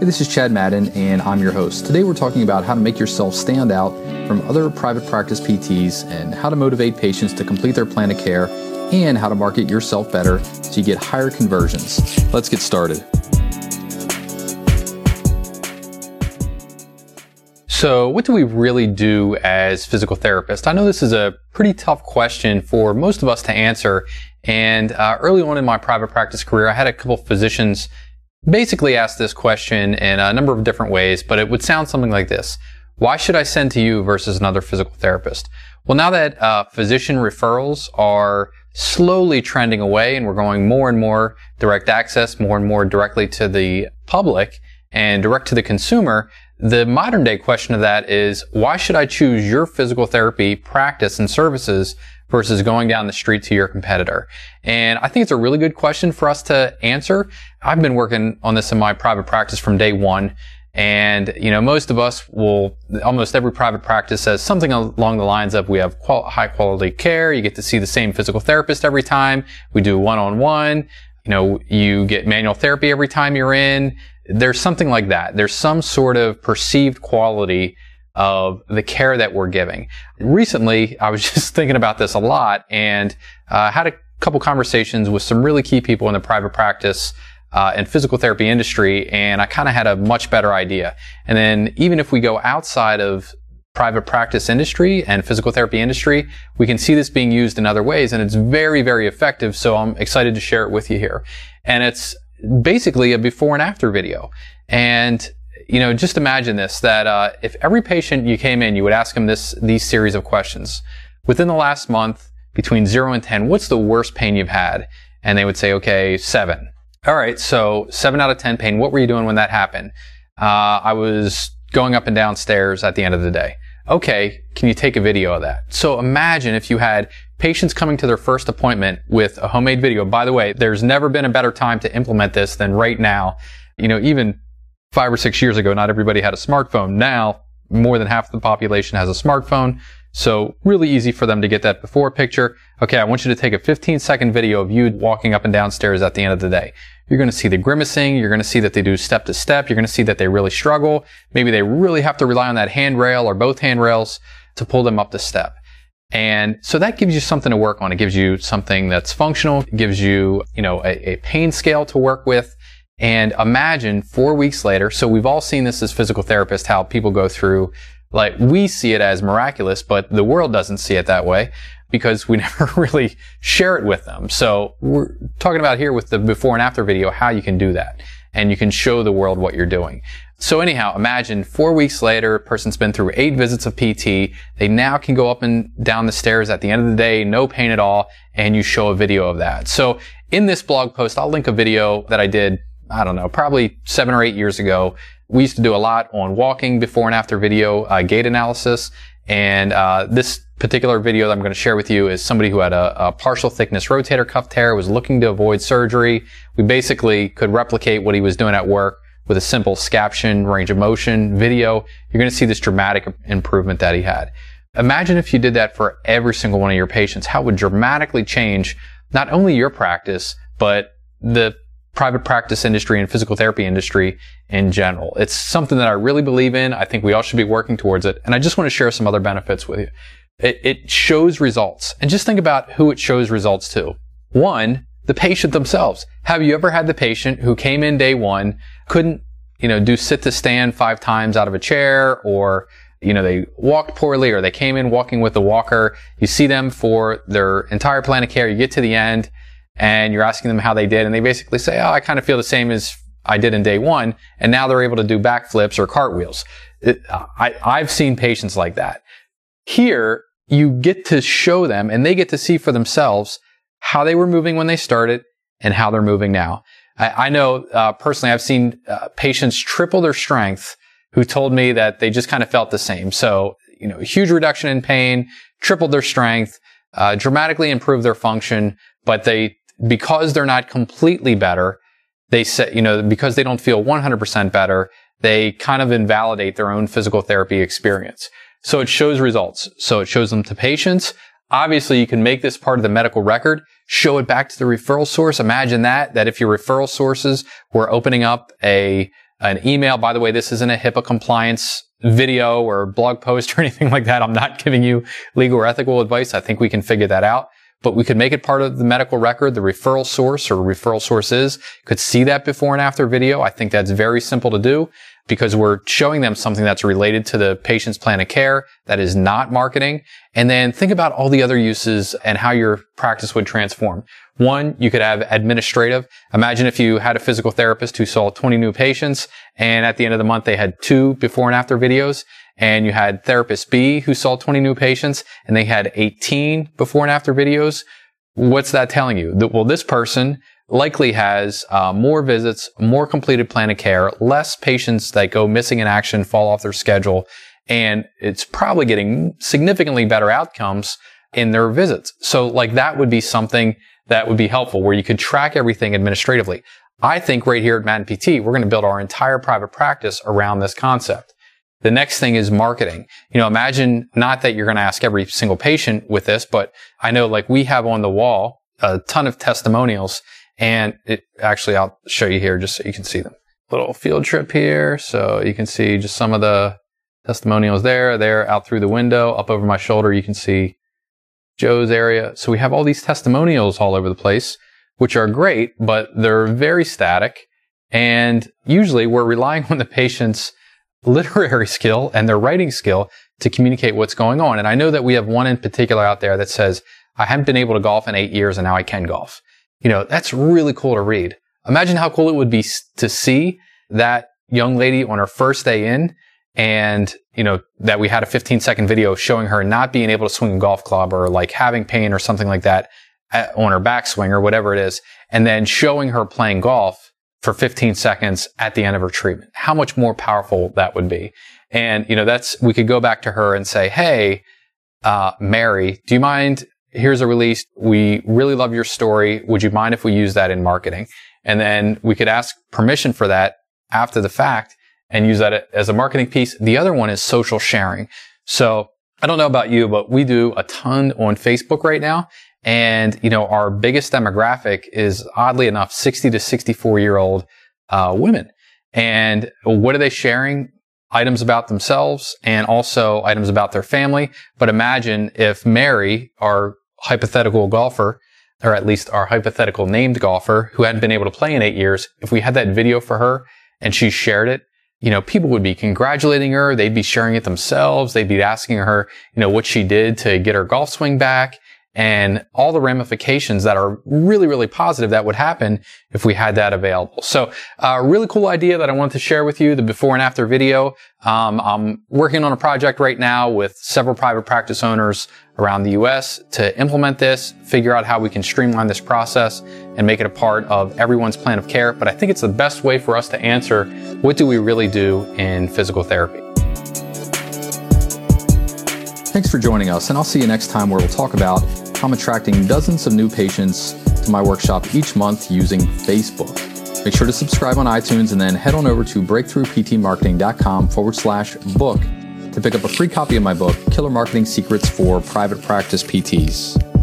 Hey, this is Chad Madden, and I'm your host. Today we're talking about how to make yourself stand out from other private practice PTs and how to motivate patients to complete their plan of care and how to market yourself better so you get higher conversions. Let's get started. So, what do we really do as physical therapists? I know this is a pretty tough question for most of us to answer. And uh, early on in my private practice career, I had a couple physicians basically ask this question in a number of different ways, but it would sound something like this. Why should I send to you versus another physical therapist? Well, now that uh, physician referrals are slowly trending away and we're going more and more direct access, more and more directly to the public and direct to the consumer, the modern day question of that is why should I choose your physical therapy practice and services versus going down the street to your competitor? And I think it's a really good question for us to answer. I've been working on this in my private practice from day one. And, you know, most of us will, almost every private practice says something along the lines of we have qual- high quality care. You get to see the same physical therapist every time. We do one on one. You know, you get manual therapy every time you're in. There's something like that. There's some sort of perceived quality of the care that we're giving. Recently, I was just thinking about this a lot and uh, had a couple conversations with some really key people in the private practice uh, and physical therapy industry, and I kind of had a much better idea. And then even if we go outside of private practice industry and physical therapy industry, we can see this being used in other ways, and it's very, very effective. So I'm excited to share it with you here. And it's basically a before and after video. And you know, just imagine this: that uh, if every patient you came in, you would ask them this these series of questions within the last month, between zero and ten, what's the worst pain you've had? And they would say, okay, seven. All right, so seven out of 10 pain. What were you doing when that happened? Uh, I was going up and down stairs at the end of the day. Okay, can you take a video of that? So imagine if you had patients coming to their first appointment with a homemade video. By the way, there's never been a better time to implement this than right now. You know, even five or six years ago, not everybody had a smartphone. Now, more than half the population has a smartphone. So really easy for them to get that before picture. Okay, I want you to take a 15 second video of you walking up and down stairs at the end of the day. You're going to see the grimacing. You're going to see that they do step to step. You're going to see that they really struggle. Maybe they really have to rely on that handrail or both handrails to pull them up the step. And so that gives you something to work on. It gives you something that's functional. It gives you, you know, a, a pain scale to work with. And imagine four weeks later. So we've all seen this as physical therapists, how people go through like we see it as miraculous, but the world doesn't see it that way because we never really share it with them. So we're talking about here with the before and after video how you can do that and you can show the world what you're doing. So anyhow, imagine four weeks later, a person's been through eight visits of PT. They now can go up and down the stairs at the end of the day, no pain at all, and you show a video of that. So in this blog post, I'll link a video that I did, I don't know, probably seven or eight years ago we used to do a lot on walking before and after video uh, gait analysis. And uh, this particular video that I'm going to share with you is somebody who had a, a, partial thickness rotator cuff tear, was looking to avoid surgery. We basically could replicate what he was doing at work with a simple scaption range of motion video. You're going to see this dramatic improvement that he had. Imagine if you did that for every single one of your patients. How it would dramatically change not only your practice, but the private practice industry and physical therapy industry in general. It's something that I really believe in. I think we all should be working towards it. And I just want to share some other benefits with you. It, it shows results. And just think about who it shows results to. One, the patient themselves. Have you ever had the patient who came in day one, couldn't, you know, do sit to stand five times out of a chair or you know, they walked poorly or they came in walking with a walker. You see them for their entire plan of care. You get to the end and you're asking them how they did, and they basically say, "Oh, I kind of feel the same as I did in day one," and now they're able to do backflips or cartwheels. It, I, I've seen patients like that. Here, you get to show them, and they get to see for themselves how they were moving when they started and how they're moving now. I, I know uh, personally, I've seen uh, patients triple their strength who told me that they just kind of felt the same. So, you know, huge reduction in pain, tripled their strength, uh, dramatically improved their function, but they because they're not completely better, they say, you know, because they don't feel 100% better, they kind of invalidate their own physical therapy experience. So it shows results. So it shows them to patients. Obviously, you can make this part of the medical record, show it back to the referral source. Imagine that, that if your referral sources were opening up a an email. By the way, this isn't a HIPAA compliance video or blog post or anything like that. I'm not giving you legal or ethical advice. I think we can figure that out. But we could make it part of the medical record, the referral source or referral sources could see that before and after video. I think that's very simple to do because we're showing them something that's related to the patient's plan of care that is not marketing. And then think about all the other uses and how your practice would transform. One, you could have administrative. Imagine if you had a physical therapist who saw 20 new patients and at the end of the month they had two before and after videos and you had therapist B who saw 20 new patients and they had 18 before and after videos. What's that telling you? That, well, this person likely has uh, more visits, more completed plan of care, less patients that go missing in action, fall off their schedule, and it's probably getting significantly better outcomes in their visits. So like that would be something that would be helpful where you could track everything administratively. I think right here at Madden PT, we're going to build our entire private practice around this concept. The next thing is marketing. You know, imagine not that you're going to ask every single patient with this, but I know like we have on the wall a ton of testimonials and it actually, I'll show you here just so you can see them. Little field trip here. So you can see just some of the testimonials there, there out through the window, up over my shoulder. You can see Joe's area. So we have all these testimonials all over the place, which are great, but they're very static. And usually we're relying on the patient's literary skill and their writing skill to communicate what's going on. And I know that we have one in particular out there that says, I haven't been able to golf in eight years and now I can golf. You know, that's really cool to read. Imagine how cool it would be to see that young lady on her first day in and, you know, that we had a 15 second video showing her not being able to swing a golf club or like having pain or something like that uh, on her backswing or whatever it is. And then showing her playing golf for 15 seconds at the end of her treatment. How much more powerful that would be. And, you know, that's, we could go back to her and say, Hey, uh, Mary, do you mind here's a release. We really love your story. Would you mind if we use that in marketing? And then we could ask permission for that after the fact and use that as a marketing piece. The other one is social sharing. So I don't know about you, but we do a ton on Facebook right now. And, you know, our biggest demographic is oddly enough, 60 to 64 year old uh, women. And what are they sharing? items about themselves and also items about their family. But imagine if Mary, our hypothetical golfer, or at least our hypothetical named golfer who hadn't been able to play in eight years, if we had that video for her and she shared it, you know, people would be congratulating her. They'd be sharing it themselves. They'd be asking her, you know, what she did to get her golf swing back and all the ramifications that are really, really positive that would happen if we had that available. So, a uh, really cool idea that I wanted to share with you, the before and after video. Um, I'm working on a project right now with several private practice owners around the US to implement this, figure out how we can streamline this process and make it a part of everyone's plan of care. But I think it's the best way for us to answer what do we really do in physical therapy. Thanks for joining us, and I'll see you next time where we'll talk about I'm attracting dozens of new patients to my workshop each month using Facebook. Make sure to subscribe on iTunes and then head on over to breakthroughptmarketing.com forward slash book to pick up a free copy of my book, Killer Marketing Secrets for Private Practice PTs.